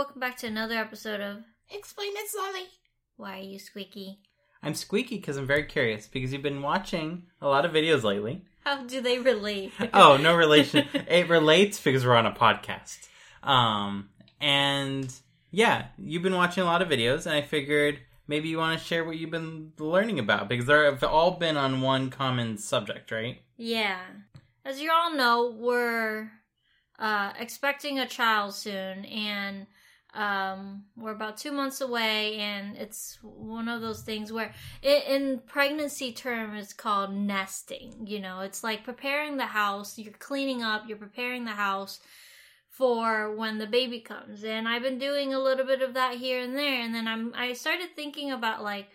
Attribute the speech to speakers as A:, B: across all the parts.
A: welcome back to another episode of
B: Explain it, Sully.
A: Why Are You Squeaky?
C: I'm squeaky because I'm very curious because you've been watching a lot of videos lately.
A: How do they relate?
C: Oh, no relation. it relates because we're on a podcast. Um, and yeah, you've been watching a lot of videos, and I figured maybe you want to share what you've been learning about because they've all been on one common subject, right?
A: yeah. As you all know, we're uh, expecting a child soon, and um, we're about two months away, and it's one of those things where, it, in pregnancy term, it's called nesting. You know, it's like preparing the house. You're cleaning up. You're preparing the house for when the baby comes. And I've been doing a little bit of that here and there, and then I'm I started thinking about like,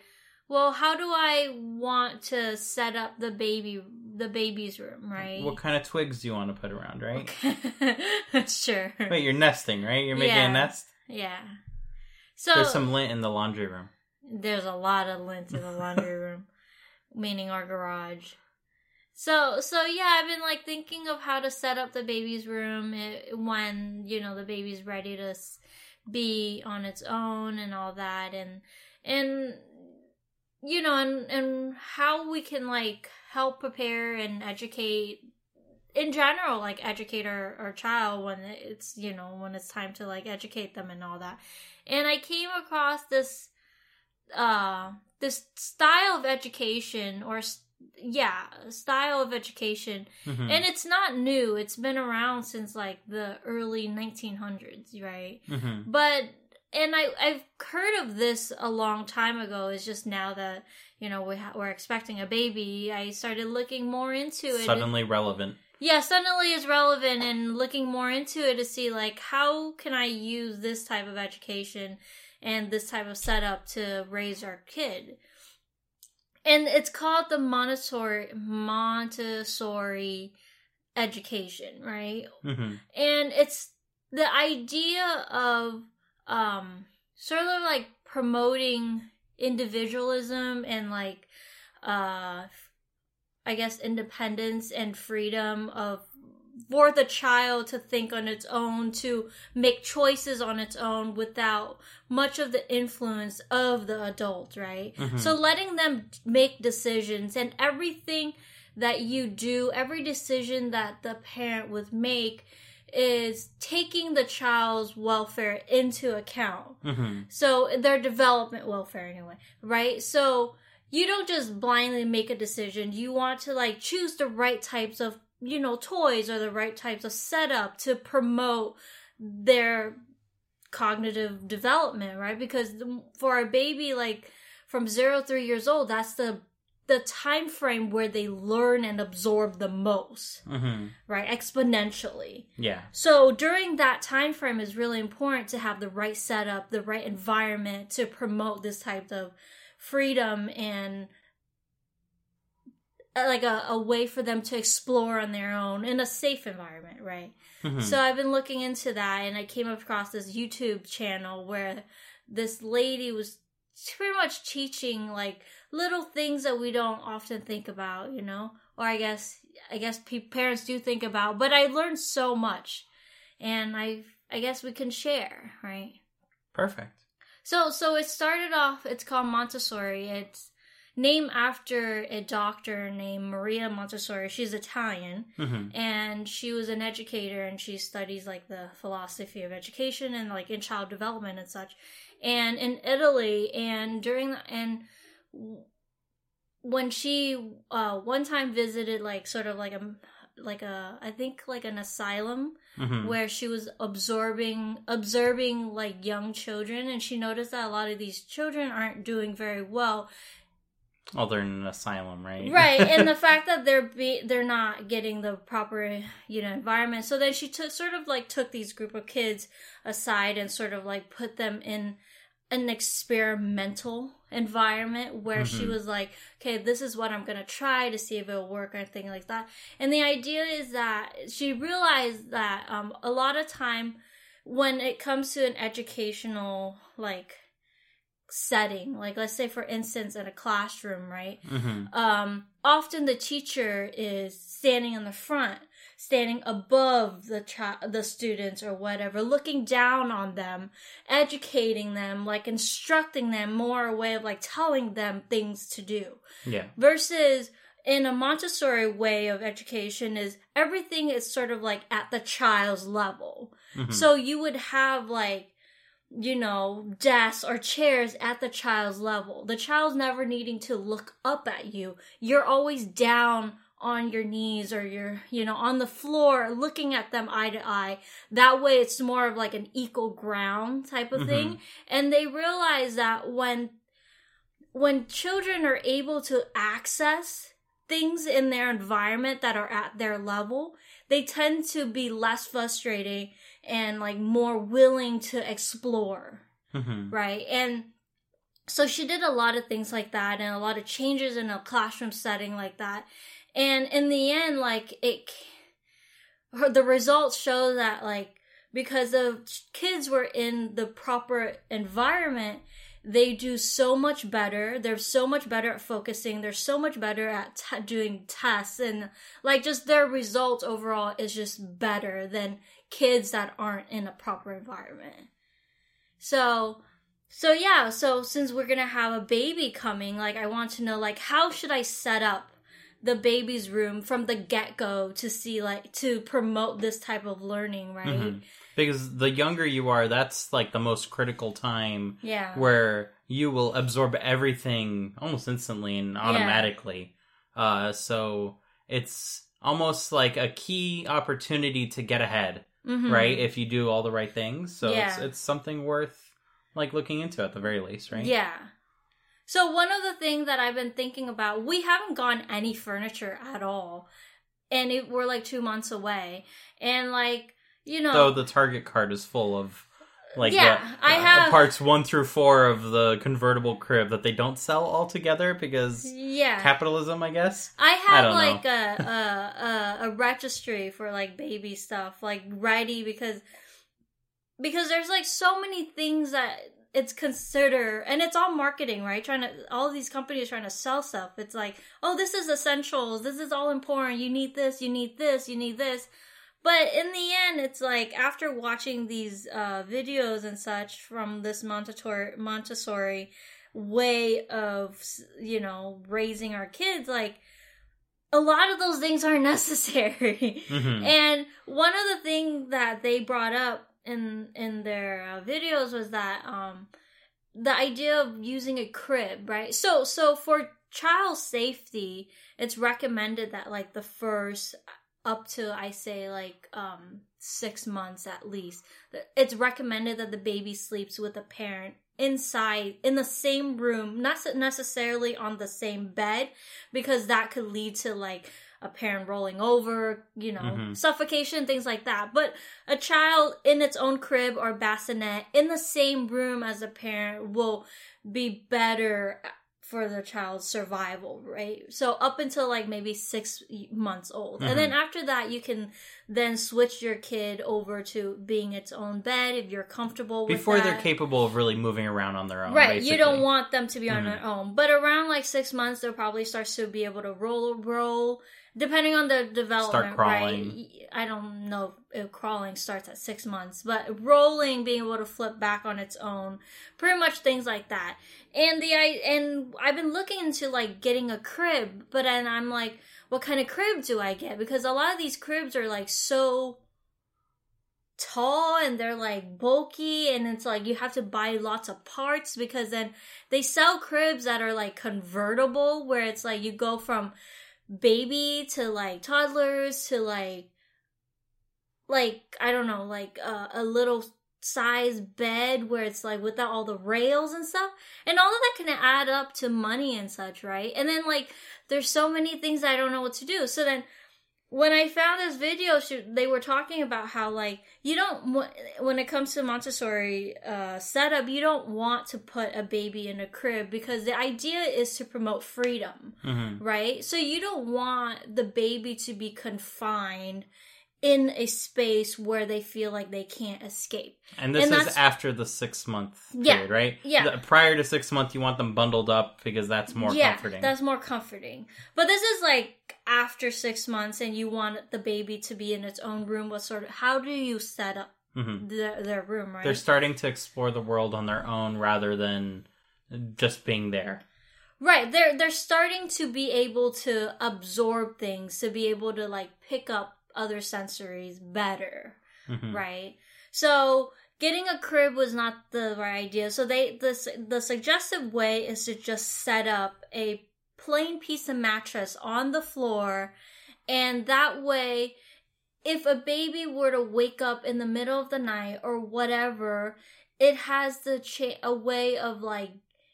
A: well, how do I want to set up the baby the baby's room, right?
C: What kind of twigs do you want to put around, right?
A: That's sure.
C: Wait, you're nesting, right? You're making
A: Yeah.
C: a nest.
A: Yeah. So
C: There's some lint in the laundry room.
A: there's a lot of lint in the laundry room, meaning our garage. So so yeah, I've been like thinking of how to set up the baby's room eh, when you know the baby's ready to be on its own and all that, and and you know and and how we can like help prepare and educate in general like educate our, our child when it's you know when it's time to like educate them and all that and i came across this uh this style of education or yeah style of education
C: Mhm.
A: and it's not new it's been around since like the early 1900s right
C: Mhm.
A: but and I I've heard of this a long time ago. It's just now that you know we ha- we're expecting a baby. I started looking more into it.
C: Suddenly relevant.
A: Yeah, suddenly it's relevant and looking more into it to see like how can I use this type of education and this type of setup to raise our kid. And it's called the Montessori Montessori education, right?
C: hmm
A: and it's the idea of um sort of like promoting individualism and like uh i guess independence and freedom of for the child to think on its own to make choices on its own without much of the influence of the adult right?
C: Mhm.
A: so letting them make decisions and everything that you do every decision that the parent would make is taking the child's welfare into account.
C: Hmm
A: so their development welfare anyway right? So you don't just blindly make a decision. You want to like choose the right types of you know toys or the right types of setup to promote their cognitive development right? Because for a baby like from 0 to 3 years old that's the the time frame where they learn and absorb the most
C: hmm
A: right? Exponentially.
C: Yeah.
A: so during that time frame is really important to have the right setup, the right environment to promote this type of freedom and uh, like a, a way for them to explore on their own in a safe environment, right?
C: hmm
A: So I've been looking into that and I came across this YouTube channel where this lady was pretty much teaching like little things that we don't often think about, you know? Or I guess I guess parents do think about, but I learned so much and I I guess we can share, right?
C: Perfect.
A: So so it started off it's called Montessori. It's named after a doctor named Maria Montessori. She's Italian
C: hmm
A: and she was an educator and she studies like the philosophy of education and like in child development and such and in italy and during the, and when she uh one time visited like sort of like a like a i think like an asylum
C: hmm
A: where she was absorbing observing like young children. And she noticed that a lot of these children aren't doing very well.
C: Oh, they're in an asylum, right?
A: right. And the fact that they're be they're not getting the proper you know environment. So then she took sort of like took these group of kids aside and sort of like put them in an experimental environment where she
C: Mhm.
A: was like okay this is what i'm gonna try to see if it'll work or anything like that. And the idea is that she realized that um, a lot of time when it comes to an educational like setting like let's say for instance in a classroom right?
C: Hmm
A: um, often the teacher is standing in the front standing above the child, the students or whatever, looking down on them, educating them, like instructing them more a way of like telling them things to do.
C: Yeah.
A: Versus in a Montessori way of education is everything is sort of like at the child's level.
C: Mhm.
A: So you would have like, you know, desks or chairs at the child's level. The child's never needing to look up at you. You're always down on your knees or you're, you know, on the floor looking at them eye to eye. That way it's more of like an equal ground type of thing. And they realize that when when children are able to access things in their environment that are at their level, they tend to be less frustrating and like more willing to explore,
C: Mhm.
A: right? And so she did a lot of things like that and a lot of changes in a classroom setting like that. And in the end, like it, the results show that like because the kids were in the proper environment, they do so much better. They're so much better at focusing. They're so much better at t- doing tests and like just their results overall is just better than kids that aren't in a proper environment. So, so yeah, so since we're going to have a baby coming, like I want to know like how should I set up the baby's room from the get-go to see like to promote this type of learning, right?
C: Mhm. Because the younger you are, that's like the most critical time
A: Yeah.
C: where you will absorb everything almost instantly and automatically. Uh, so it's almost like a key opportunity to get ahead,
A: Mhm.
C: right? If you do all the right things. So it's it's something worth like looking into at the very least, right?
A: Yeah. So one of the things that I've been thinking about, we haven't gotten any furniture at all, and it, we're like two months away, and like you know,
C: Though the Target card is full of like
A: Yeah,
C: the,
A: I
C: uh,
A: have-
C: parts one through four of the convertible crib that they don't sell all together because
A: yeah,
C: capitalism, I guess.
A: I
C: I
A: have
C: don't
A: like a, a a a registry for like baby stuff, like ready because because there's like so many things that it's consider and it's all marketing, right? Trying to all these companies trying to sell stuff. It's like, oh, this is essentials. This is all important. You need this. You need this. You need this. But in the end, it's like after watching these uh, videos and such from this Montessori Montessori way of you know raising our kids, like a lot of those things aren't necessary.
C: Mhm.
A: And one of the things that they brought up in in their uh, videos was that um the idea of using a crib, right? So so for child safety, it's recommended that like the first up to I say like um 6 months at least, it's recommended that the baby sleeps with a parent inside in the same room, not necessarily on the same bed because that could lead to like a parent rolling over, you know,
C: Mhm.
A: suffocation, things like that. But a child in its own crib or bassinet in the same room as a parent will be better for the child's survival, right? So up until like maybe six months old. And then after that, you can then switch your kid over to being its own bed if you're comfortable with
C: Before they're capable of really moving around on their own.
A: Right, you don't want them to be on
C: Mhm.
A: their own. But around like six months, they'll probably start to be able to roll, roll, depending on the development.
C: crawling.
A: Right, I don't know if crawling starts at six months, but rolling, being able to flip back on its own, pretty much things like that. And the I and I've been looking into like getting a crib, but then I'm like, what kind of crib do I get? Because a lot of these cribs are like so tall and they're like bulky and it's like you have to buy lots of parts because then they sell cribs that are like convertible where it's like you go from baby to like toddlers to like like I don't know like a little size bed where it's like without all the rails and stuff. And all of that can add up to money and such right? And then like there's so many things I don't know what to do. So then when I found this video, she, they were talking about how like you don't when it comes to Montessori uh, setup, you don't want to put a baby in a crib because the idea is to promote freedom,
C: Mhm.
A: right? So you don't want the baby to be confined in a space where they feel like they can't escape.
C: And this
A: And
C: is after the six month
A: Yeah,
C: right?
A: yeah.
C: The- prior to six months, you want them bundled up because that's more
A: yeah,
C: comforting.
A: That's more comforting. But this is like after six months, and you want the baby to be in its own room. What sort of? How do you set up
C: Mhm.
A: their, their room? Right.
C: They're starting to explore the world on their own rather than just being there.
A: Right. They're they're starting to be able to absorb things, to be able to like pick up other sensories better.
C: Mhm.
A: Right. So getting a crib was not the right idea. So they the the suggested way is to just set up a plain piece of mattress on the floor and that way if a baby were to wake up in the middle of the night or whatever, it has the cha- a way of like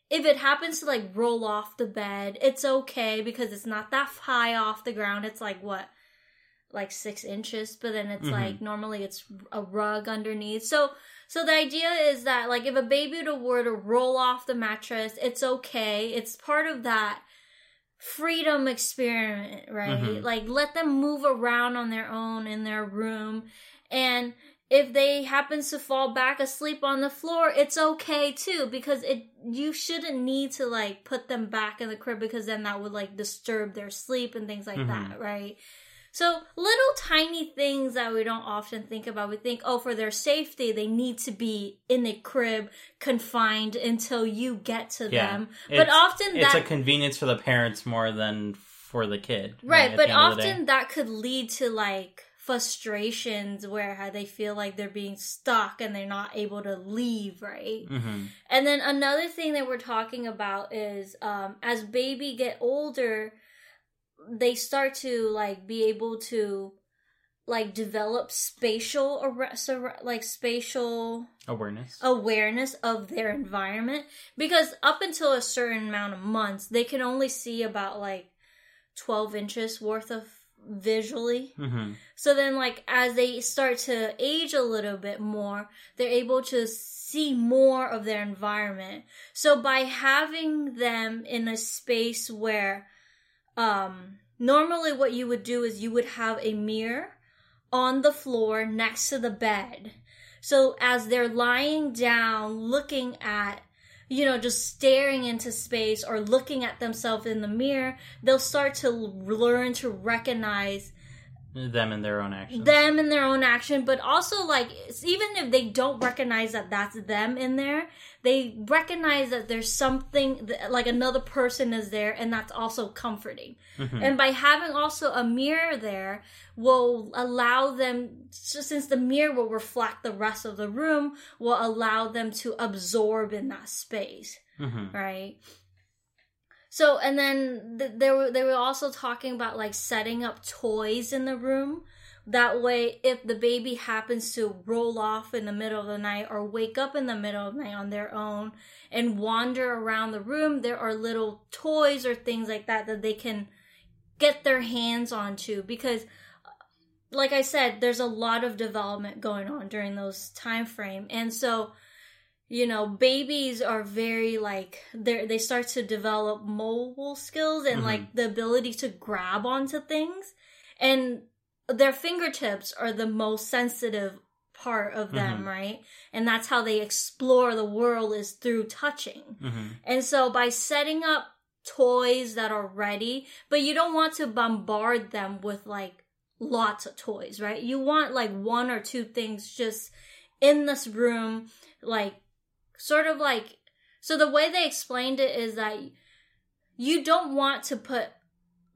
A: if it happens to like roll off the bed, it's okay because it's not that high off the ground. It's like what, like six inches, but then it's
C: Mhm.
A: like normally it's a rug underneath. So, so the idea is that like if a baby would were to roll off the mattress, it's okay. It's part of that freedom experiment, right?
C: Mhm.
A: Like let them move around on their own in their room and if they happens to fall back asleep on the floor, it's okay too because it you shouldn't need to like put them back in the crib because then that would like disturb their sleep and things like
C: Mhm.
A: that, right? So little tiny things that we don't often think about. We think, oh, for their safety, they need to be in a crib confined until you get to
C: Yeah.
A: them. But
C: It's-
A: often
C: It's
A: that
C: a convenience for the parents more than for the kid.
A: Right,
C: at
A: but often that could lead to like frustrations where they feel like they're being stuck and they're not able to leave, right?
C: Mhm.
A: And then another thing that we're talking about is um as baby get older, they start to like be able to like develop spatial ar- sur- like spatial
C: awareness.
A: awareness of their environment. Because up until a certain amount of months they can only see about like 12 inches worth of visually.
C: Hmm
A: so then like as they start to age a little bit more they're able to see more of their environment. So by having them in a space where um normally what you would do is you would have a mirror on the floor next to the bed. So as they're lying down looking at you know just staring into space or looking at themselves in the mirror they'll start to learn to recognize
C: Them in their own action
A: them in their own action, but also like even if they don't recognize that that's them in there, they recognize that there's something that, like another person is there, and that's also comforting.
C: Mhm.
A: And by having also a mirror there, will allow them since the mirror will reflect the rest of the room, will allow them to absorb in that space
C: Mhm.
A: right? So and then th- they were they were also talking about like setting up toys in the room. That way, if the baby happens to roll off in the middle of the night or wake up in the middle of the night on their own and wander around the room, there are little toys or things like that that they can get their hands onto because like I said, there's a lot of development going on during those time frame. And so you know babies are very like they they start to develop mobile skills and
C: Mhm.
A: like the ability to grab onto things and their fingertips are the most sensitive part of them
C: Mhm.
A: right and that's how they explore the world is through touching
C: Mhm.
A: and so by setting up toys that are ready, but you don't want to bombard them with like lots of toys, right? You want like one or two things just in this room, like sort of like so the way they explained it is that you don't want to put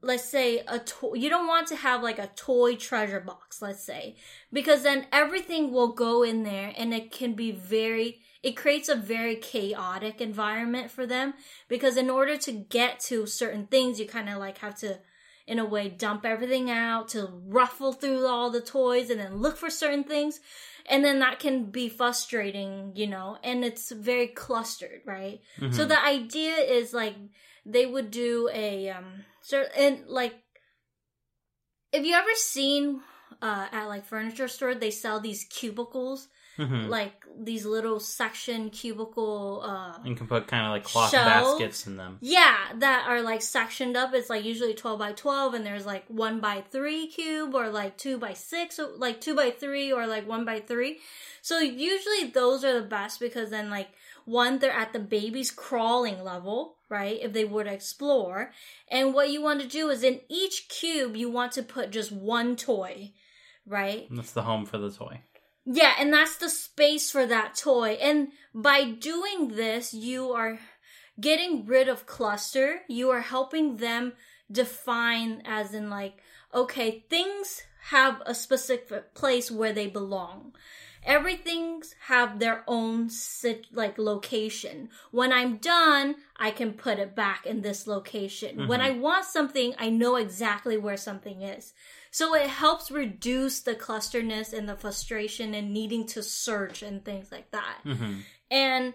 A: let's say a toy you don't want to have like a toy treasure box let's say because then everything will go in there and it can be very it creates a very chaotic environment for them because in order to get to certain things you kind of like have to in a way dump everything out to ruffle through all the toys and then look for certain things and then that can be frustrating you know and it's very clustered right so
C: Mhm.
A: the idea is like they would do a um sort and like if you ever seen uh at like furniture store they sell these cubicles
C: Mhm.
A: like these little section cubicle uh
C: You can put kind of like cloth
A: Shelves.
C: baskets in them.
A: yeah that are like sectioned up it's like usually 12 by 12 and there's like 1 by 3 cube or like 2 by 6 or like 2 by 3 or like 1 by 3 so usually those are the best because then like one they're at the baby's crawling level right if they were to explore and what you want to do is in each cube you want to put just one toy right
C: That's the home for the toy.
A: Yeah, and that's the space for that toy. And by doing this, you are getting rid of cluster. You are helping them define, as in, like, okay, things have a specific place where they belong. Everything's have their own sit like location. When I'm done, I can put it back in this location. When mm-hmm. I want something, I know exactly where something is. So it helps reduce the clusterness and the frustration and needing to search and things like that.
C: hmm
A: And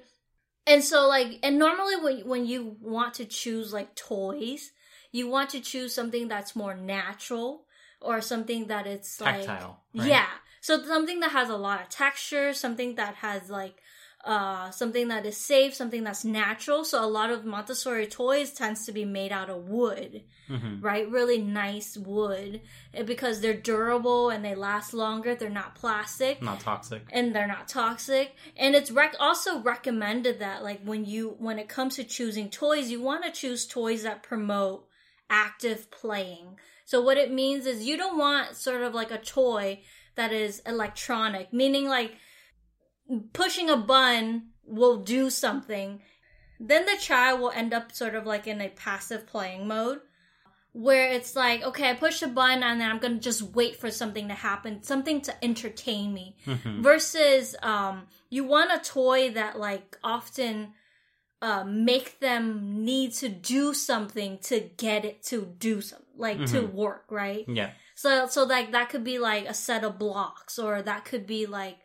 A: and so like and normally when when you want to choose like toys, you want to choose something that's more natural or something that it's like
C: Tactile. right?
A: yeah. So something that has a lot of texture, something that has like uh something that is safe, something that's natural. So a lot of Montessori toys tends to be made out of wood,
C: hmm
A: right? Really nice wood eh, because they're durable and they last longer. They're not plastic
C: Not toxic.
A: and they're not toxic and it's rec- also recommended that like when you when it comes to choosing toys you want to choose toys that promote active playing so what it means is you don't want sort of like a toy that is electronic meaning like pushing a button will do something then the child will end up sort of like in a passive playing mode where it's like okay i push a button and then i'm gonna just wait for something to happen something to entertain me
C: hmm
A: versus um you want a toy that like often uh make them need to do something to get it to do something like to
C: Mhm.
A: work right
C: Yeah.
A: so so like that could be like a set of blocks or that could be like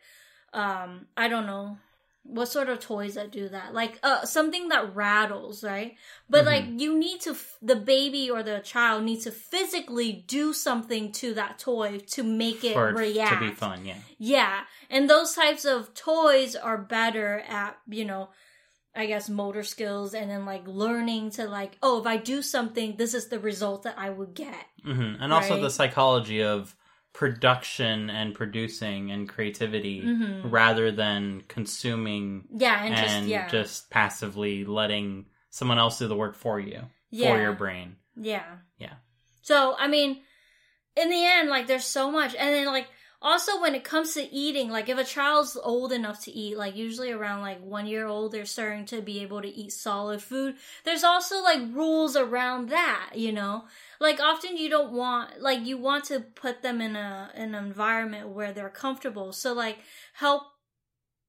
A: um i don't know what sort of toys that do that like uh something that rattles right but
C: Mhm.
A: like you need to f- the baby or the child needs to physically do something to that toy to make it
C: For
A: react
C: to be fun. Yeah.
A: yeah and those types of toys are better at you know i guess motor skills and then like learning to like oh if i do something this is the result that i would get
C: hmm And also the psychology of production and producing and creativity
A: Mhm.
C: rather than consuming
A: yeah and,
C: and,
A: just yeah
C: just passively letting someone else do the work for you
A: yeah
C: for your brain.
A: yeah
C: Yeah.
A: so i mean in the end like there's so much and then like also when it comes to eating like if a child's old enough to eat like usually around like one year old they're starting to be able to eat solid food. There's also like rules around that you know? Like often you don't want like you want to put them in a an environment where they're comfortable. So like help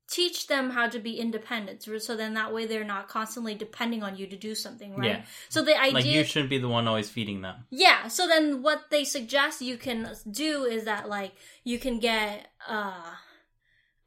A: teach them how to be independent so then that way they're not constantly depending on you to do something right
C: Yeah.
A: so the idea
C: Like you shouldn't be the one always feeding them.
A: yeah. So then what they suggest you can do is that like you can get uh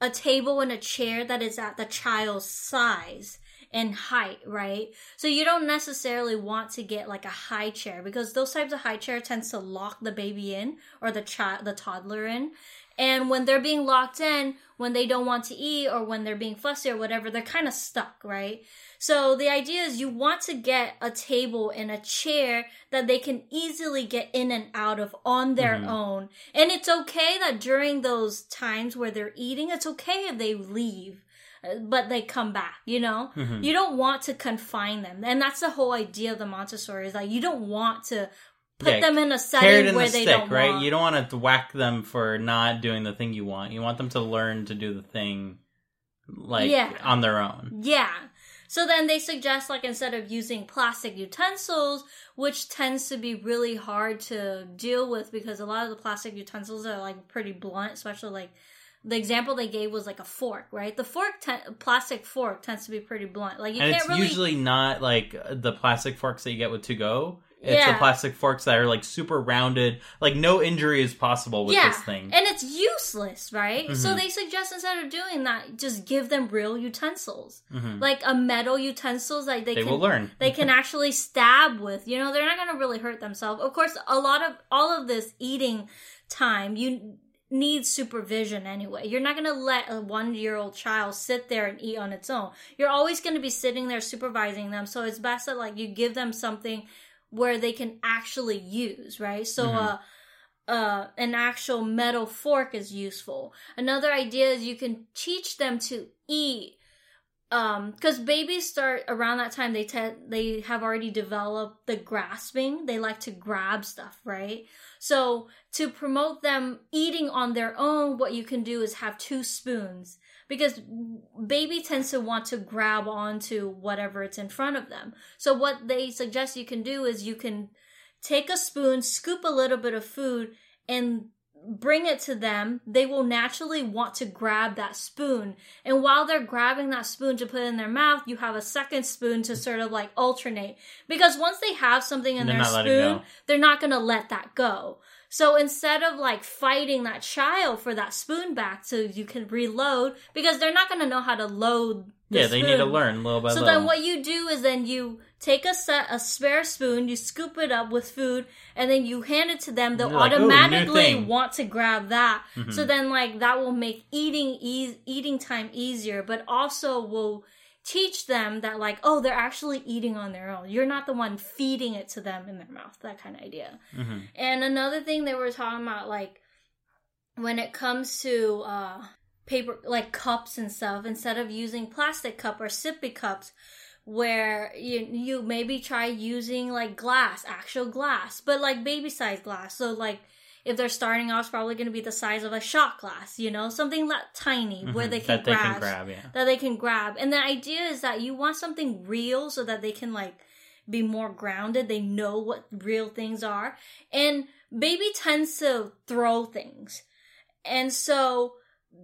A: a table and a chair that is at the child's size and height, right? So you don't necessarily want to get like a high chair because those types of high chair tends to lock the baby in or the child the toddler in. And when they're being locked in, when they don't want to eat or when they're being fussy or whatever, they're kind of stuck, right? So the idea is you want to get a table and a chair that they can easily get in and out of on their
C: Mhm.
A: own. And it's okay that during those times where they're eating, it's okay if they leave, uh, but they come back, you know?
C: Mhm.
A: You don't want to confine them. And that's the whole idea of the Montessori is like you don't want to put
C: Yeah,
A: them in a setting where
C: the
A: they
C: stick,
A: don't
C: right?
A: want.
C: You don't want to whack them for not doing the thing you want. You want them to learn to do the thing like
A: Yeah.
C: on their own.
A: Yeah. So then they suggest like instead of using plastic utensils, which tends to be really hard to deal with because a lot of the plastic utensils are like pretty blunt, especially like the example they gave was like a fork, right? The fork, te- plastic fork, tends to be pretty blunt. Like you
C: and
A: can't
C: it's
A: really.
C: usually not like the plastic forks that you get with to go. It's
A: Yeah.
C: the plastic forks that are like super rounded. Like no injury is possible with
A: yeah,
C: this thing.
A: and it's useless, right? So
C: Mhm.
A: they suggest instead of doing that, just give them real utensils,
C: Mhm.
A: like a metal utensils, like they,
C: They
A: can
C: will learn.
A: they can actually stab with. You know, they're not going to really hurt themselves. Of course, a lot of all of this eating time, you needs supervision anyway. You're not going to let a one year old child sit there and eat on its own. You're always going to be sitting there supervising them. So it's best that like you give them something where they can actually use, right? So,
C: Mhm.
A: uh, uh, an actual metal fork is useful. Another idea is you can teach them to eat um because babies start around that time they tend they have already developed the grasping. They like to grab stuff right? So to promote them eating on their own what you can do is have two spoons. Because baby tends to want to grab onto whatever it's in front of them. So what they suggest you can do is you can take a spoon scoop a little bit of food and bring it to them, they will naturally want to grab that spoon. And while they're grabbing that spoon to put in their mouth, you have a second spoon to sort of like alternate. Because once they have something in
C: They're
A: their spoon, they're not going to let that go. So instead of like fighting that child for that spoon back so you can reload, because they're not going to know how to load. The
C: Yeah, they need to
A: spoon.
C: learn little by
A: So
C: little.
A: then what you do is then you take a set a spare spoon, you scoop it up with food, and then you hand it to them. They'll
C: like,
A: automatically
C: thing."
A: want to grab that.
C: Mhm.
A: So then like that will make eating ease eating time easier, but also will teach them that like, oh, they're actually eating on their own. You're not the one feeding it to them in their mouth, that kind of idea.
C: Mhm.
A: And another thing they were talking about, like when it comes to uh, paper, like cups and stuff, instead of using plastic cup or sippy cups, where you you maybe try using like glass, actual glass, but like baby size glass. So like if they're starting off, it's probably going to be the size of a shot glass, you know, something that tiny where
C: Mhm.
A: they can
C: that they can grab. Yeah.
A: that they can grab. And the idea is that you want something real so that they can like be more grounded. They know what real things are. And baby tends to throw things. And so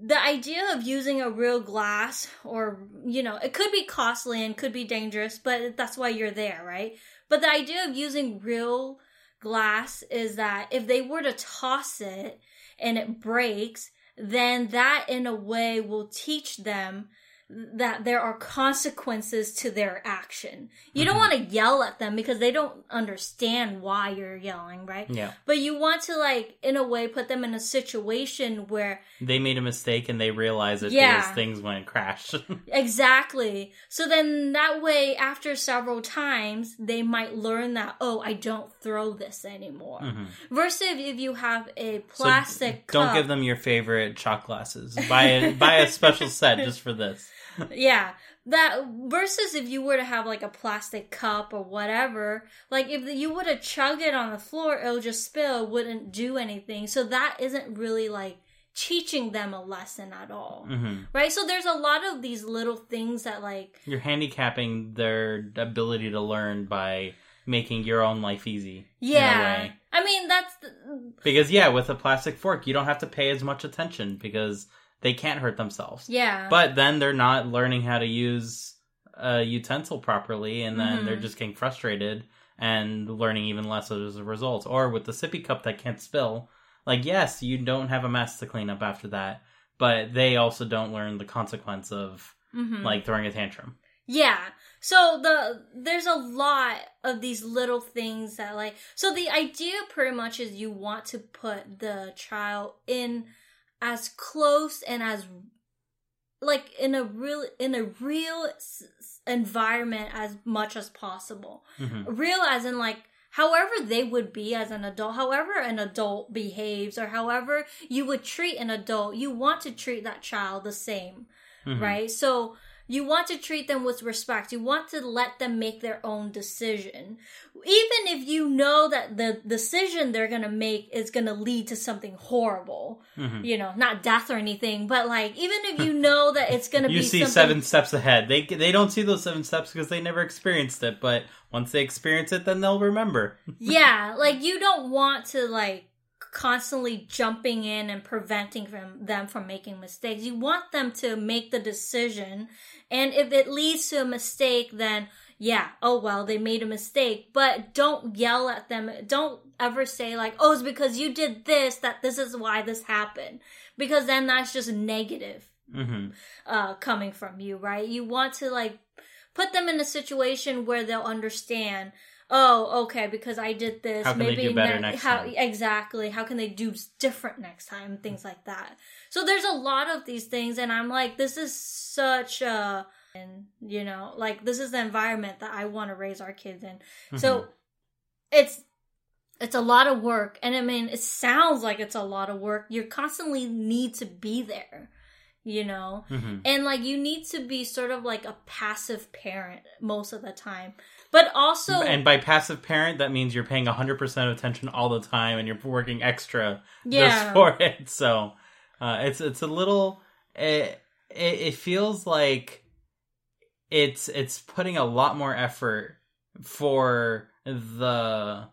A: the idea of using a real glass or you know, it could be costly and could be dangerous, but that's why you're there, right? But the idea of using real glass is that if they were to toss it and it breaks, then that in a way will teach them that there are consequences to their action. You don't
C: Mhm.
A: want to yell at them because they don't understand why you're yelling, right?
C: Yeah.
A: But you want to like in a way put them in a situation where
C: They made a mistake and they realize it
A: Yeah.
C: because things went crash.
A: exactly. So then that way after several times they might learn that oh, I don't throw this anymore.
C: Mhm.
A: Versus if you have a
C: So
A: plastic
C: don't
A: cup.
C: give them your favorite shot glasses. Buy a buy a special set just for this.
A: Yeah. That versus if you were to have like a plastic cup or whatever like if you would have chugged it on the floor it'll just spill wouldn't do anything. So that isn't really like teaching them a lesson at all.
C: Hmm
A: right? So there's a lot of these little things that like
C: You're handicapping their ability to learn by making your own life easy.
A: yeah. i mean that's the,
C: Because yeah, with a plastic fork, you don't have to pay as much attention because they can't hurt themselves.
A: yeah
C: But then they're not learning how to use a utensil properly, and then
A: Mhm.
C: they're just getting frustrated and learning even less as a result. Or with the sippy cup that can't spill, like yes, you don't have a mess to clean up after that, but they also don't learn the consequence of
A: Mhm.
C: like throwing a tantrum.
A: Yeah. So the there's a lot of these little things that like so the idea pretty much is you want to put the child in as close and as like in a real in a real s- environment as much as possible.
C: hmm
A: Real as in like however they would be as an adult, however an adult behaves or however you would treat an adult, you want to treat that child the same
C: hmm
A: right? So you want to treat them with respect. You want to let them make their own decision. Even if you know that the decision they're going to make is going to lead to something horrible,
C: hmm
A: you know, not death or anything, but like even if you know that it's going to be.
C: You see
A: something
C: seven steps ahead. They they don't see those seven steps because they never experienced it. But once they experience it, then they'll remember.
A: yeah, like you don't want to like constantly jumping in and preventing from them from making mistakes. You want them to make the decision, and if it leads to a mistake, then yeah, oh well, they made a mistake. But don't yell at them. Don't ever say like, "Oh, it's because you did this that this is why this happened," because then that's just negative
C: hmm
A: uh, coming from you, right? You want to like put them in a situation where they'll understand. Oh, okay, because I did this.
C: How can they
A: maybe
C: do better
A: ne-
C: next
A: how,
C: time?
A: Exactly. How can they do different next time? Things like that. So there's a lot of these things, and I'm like, this is such a, and you know, like this is the environment that I want to raise our kids in.
C: Mm-hmm.
A: So it's it's a lot of work, and I mean, it sounds like it's a lot of work. You constantly need to be there, you know.
C: Mhm.
A: And like you need to be sort of like a passive parent most of the time. But also
C: and by passive parent, that means you're paying 100% of attention all the time and you're working extra
A: yeah.
C: just for it. So uh, it's it's a little it, it it feels like it's it's putting a lot more effort for the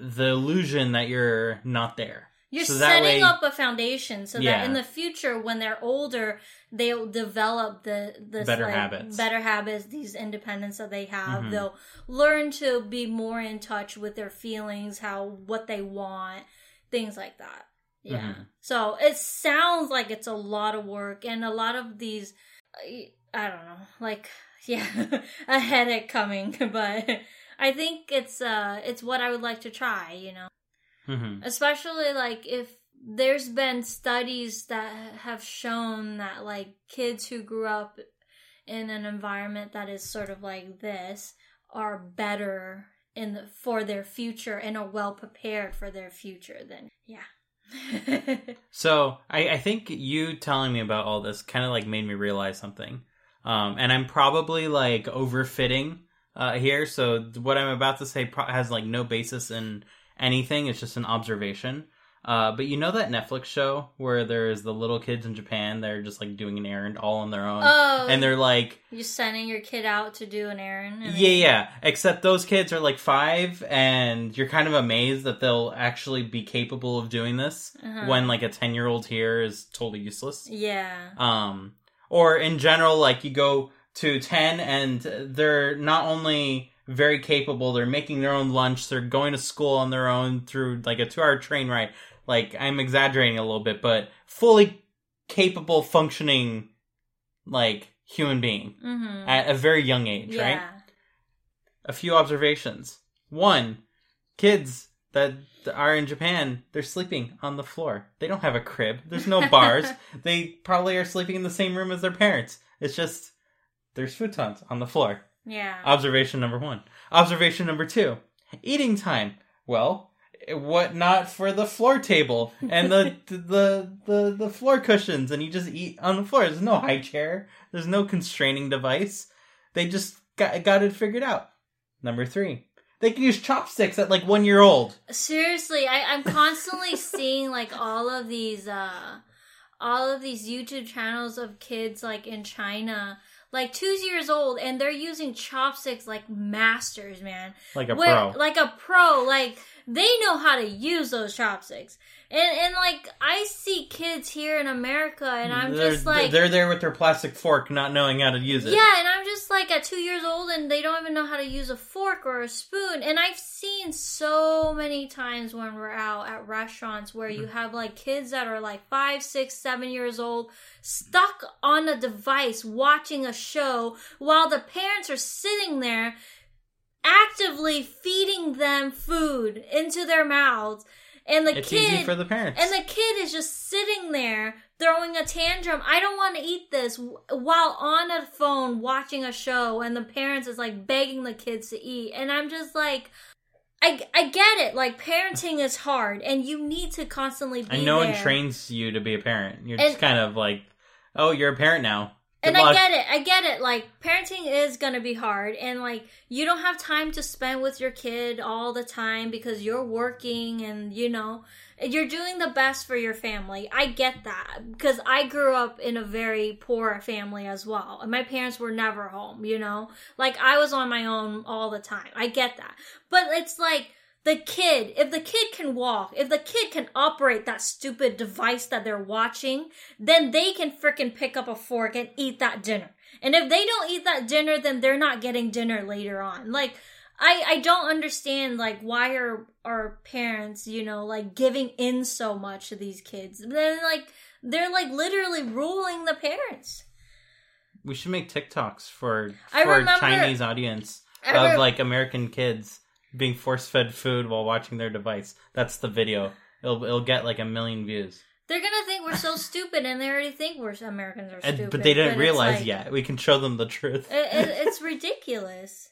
C: the illusion that you're not there.
A: You're
C: So
A: setting
C: way-
A: up a foundation so
C: Yeah.
A: that in the future when they're older they'll develop the this
C: Better
A: like,
C: habits.
A: better habits these independence that they have
C: Mhm.
A: they'll learn to be more in touch with their feelings how what they want things like that yeah
C: Mhm.
A: so it sounds like it's a lot of work and a lot of these I- i don't know like yeah a headache coming but i think it's uh it's what i would like to try you know
C: Mhm.
A: especially like if there's been studies that have shown that like kids who grew up in an environment that is sort of like this are better in the, for their future and are well prepared for their future then yeah
C: So I, I think you telling me about all this kind of like made me realize something. Um, and I'm probably like overfitting uh, here. So what I'm about to say pro- has like no basis in anything. It's just an observation. Uh, but you know that Netflix show where there's the little kids in Japan? They're just like doing an errand all on their own,
A: oh
C: and they're like,
A: you're sending your kid out to do an errand and
C: yeah, yeah. Except those kids are like five, and you're kind of amazed that they'll actually be capable of doing this
A: Uh-huh.
C: when like a ten year old here is totally useless.
A: yeah
C: Um, or in general, like you go to 10 and they're not only very capable, they're making their own lunch, they're going to school on their own through like a two hour train ride. Like, I'm exaggerating a little bit, but fully capable, functioning, like, human being
A: mm-hmm.
C: at a very young age,
A: yeah
C: right? A few observations. One, kids that are in Japan, they're sleeping on the floor. They don't have a crib. There's no bars. they probably are sleeping in the same room as their parents. It's just there's futons on the floor.
A: Yeah
C: Observation number one. Observation number two. Eating time. Well, what not for the floor table and the the the the floor cushions, and you just eat on the floor. There's no high chair. There's no constraining device. They just got got it figured out. Number three. They can use chopsticks at like one year old.
A: Seriously, I, I'm constantly seeing like all of these uh all of these YouTube channels of kids like in China, like two years old, and they're using chopsticks like masters, man.
C: Like a
A: Where-
C: pro.
A: Like a pro, like they know how to use those chopsticks. And and like I see kids here in America and I'm
C: they're,
A: just like
C: they're there with their plastic fork, not knowing how to use it.
A: yeah, and I'm just like at two years old and they don't even know how to use a fork or a spoon. And I've seen so many times when we're out at restaurants where you have like kids that are like five, six, seven years old stuck on a device watching a show while the parents are sitting there actively feeding them food into their mouths. And the
C: it's
A: kid
C: easy for the parents.
A: and the kid is just sitting there throwing a tantrum. I don't want to eat this while on a phone watching a show, and the parents is like begging the kids to eat. And I'm just like, I, I get it. Like parenting is hard, and you need to constantly be
C: and no one trains you to be a parent. You're
A: And-
C: just kind of like, oh, you're a parent now.
A: And I get it. I get it. Like parenting is gonna be hard, and like you don't have time to spend with your kid all the time because you're working, and you know you're doing the best for your family. I get that because I grew up in a very poor family as well, and my parents were never home. You know, like I was on my own all the time. I get that, but it's like the kid, if the kid can walk, if the kid can operate that stupid device that they're watching, then they can freaking pick up a fork and eat that dinner. And if they don't eat that dinner, then they're not getting dinner later on. Like, I, I don't understand like why are our parents, you know, like giving in so much to these kids. Then like they're like literally ruling the parents.
C: We should make TikToks for for
A: remember-
C: Chinese audience of like American kids being force fed food while watching their device. That's the video. It'll it'll get like a million views.
A: they're gonna think we're so stupid, and they already think we're Americans are
C: And-
A: stupid.
C: but they didn't
A: it's
C: realize
A: like-
C: yet. We can show them the truth.
A: It, it, it's ridiculous.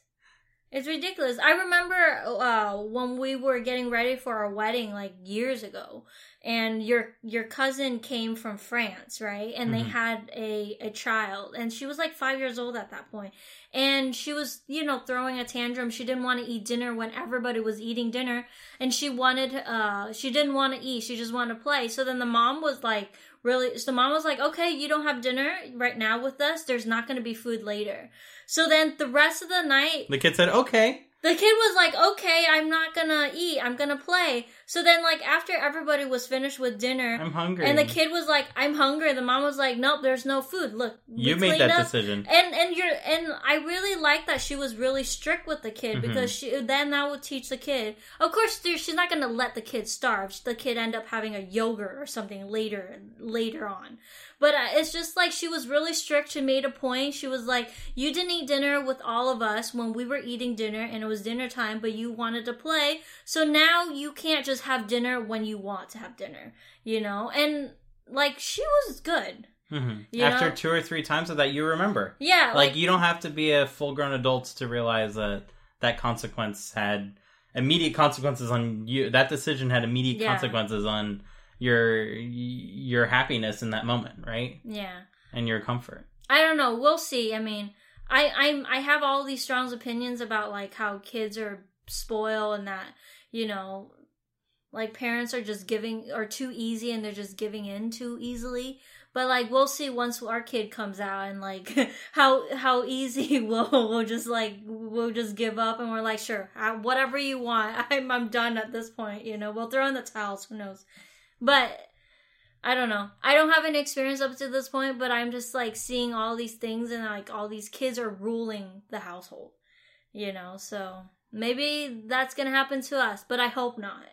A: It's ridiculous. I remember uh, when we were getting ready for our wedding, like years ago, and your your cousin came from France, right? And they
C: Mhm.
A: had a a child, and she was like five years old at that point, and she was you know throwing a tantrum. She didn't want to eat dinner when everybody was eating dinner, and she wanted uh she didn't want to eat. She just wanted to play. So then the mom was like really so the mom was like okay you don't have dinner right now with us there's not going to be food later so then the rest of the night
C: the kid said, "Okay."
A: the kid was like okay i'm not gonna eat i'm gonna play so then like after everybody was finished with dinner
C: I'm hungry.
A: and the kid was like i'm hungry the mom was like nope there's no food look
C: you made that
A: up
C: decision.
A: and and you're and I really like that she was really strict with the kid
C: Mhm.
A: because she then that would teach the kid. Of course, she's not gonna let the kid starve. The kid end up having a yogurt or something later later on. But uh, it's just like she was really strict. She made a point. She was like, "You didn't eat dinner with all of us when we were eating dinner, and it was dinner time, but you wanted to play. So now you can't just have dinner when you want to have dinner, you know." And like she was good.
C: hmm After
A: know?
C: two or three times of that, you remember.
A: Yeah,
C: like you don't have to be a full grown adult to realize that that consequence had immediate consequences on you that decision had immediate
A: Yeah.
C: consequences on your your happiness in that moment right
A: yeah.
C: and your comfort
A: I don't know. We'll see. I mean, I I'm I have all these strong opinions about like how kids are spoiled and that you know, like parents are just giving are too easy and they're just giving in too easily. But like we'll see once our kid comes out and like how how easy we'll we'll just like we'll just give up and we're like sure whatever you want I'm I'm done at this point you know we'll throw in the towels who knows but I don't know. I don't have an experience up to this point, but I'm just like seeing all these things and like all these kids are ruling the household. You know, so maybe that's gonna happen to us, but I hope not.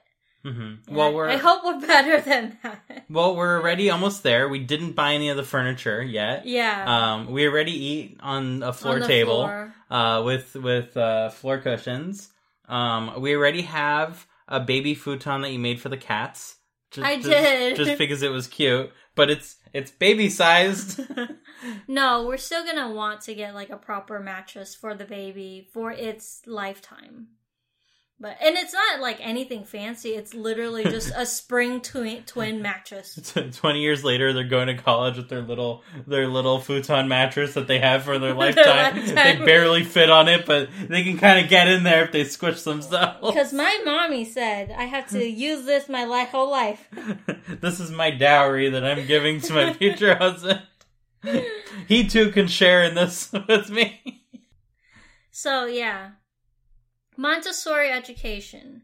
C: Hmm well
A: I-
C: we're
A: I hope we're better than that.
C: well we're already almost there we didn't buy any of the furniture yet
A: yeah.
C: um we already eat on a floor
A: On
C: table
A: floor.
C: uh with with uh floor cushions um we already have a baby futon that you made for the cats just,
A: I
C: just-
A: did.
C: just because it was cute but it's it's baby sized
A: no, we're still gonna want to get like a proper mattress for the baby for its lifetime. But and it's not like anything fancy. It's literally just a spring twin twin mattress.
C: 20 years later they're going to college with their little their little futon mattress that they have for their lifetime,
A: lifetime.
C: they barely fit on it but they can kind of get in there if they squish themselves
A: Because my mommy said I have to use this my life whole life.
C: this is my dowry that i'm giving to my future husband he too can share in this with me
A: So yeah, Montessori education.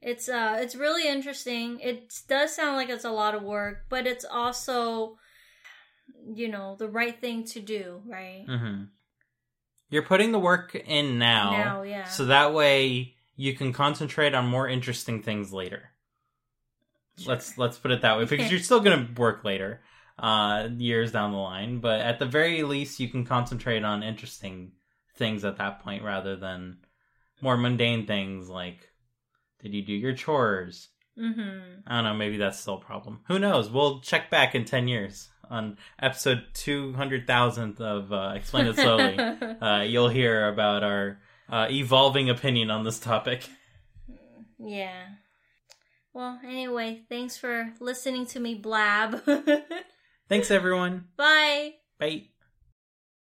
A: It's uh, it's really interesting. It does sound like it's a lot of work, but it's also, you know, the right thing to do, right?
C: hmm you're putting the work in now,
A: Now, yeah.
C: so that way you can concentrate on more interesting things later
A: Sure.
C: let's let's put it that way because you're still going to work later uh years down the line but at the very least you can concentrate on interesting things at that point rather than more mundane things like did you do your chores
A: Mm-hmm.
C: i don't know maybe that's still a problem who knows we'll check back in 10 years on episode 200000th of uh, explain it slowly uh you'll hear about our uh, evolving opinion on this topic
A: yeah. Well, anyway, thanks for listening to me blab.
C: thanks everyone
A: Bye.
C: bye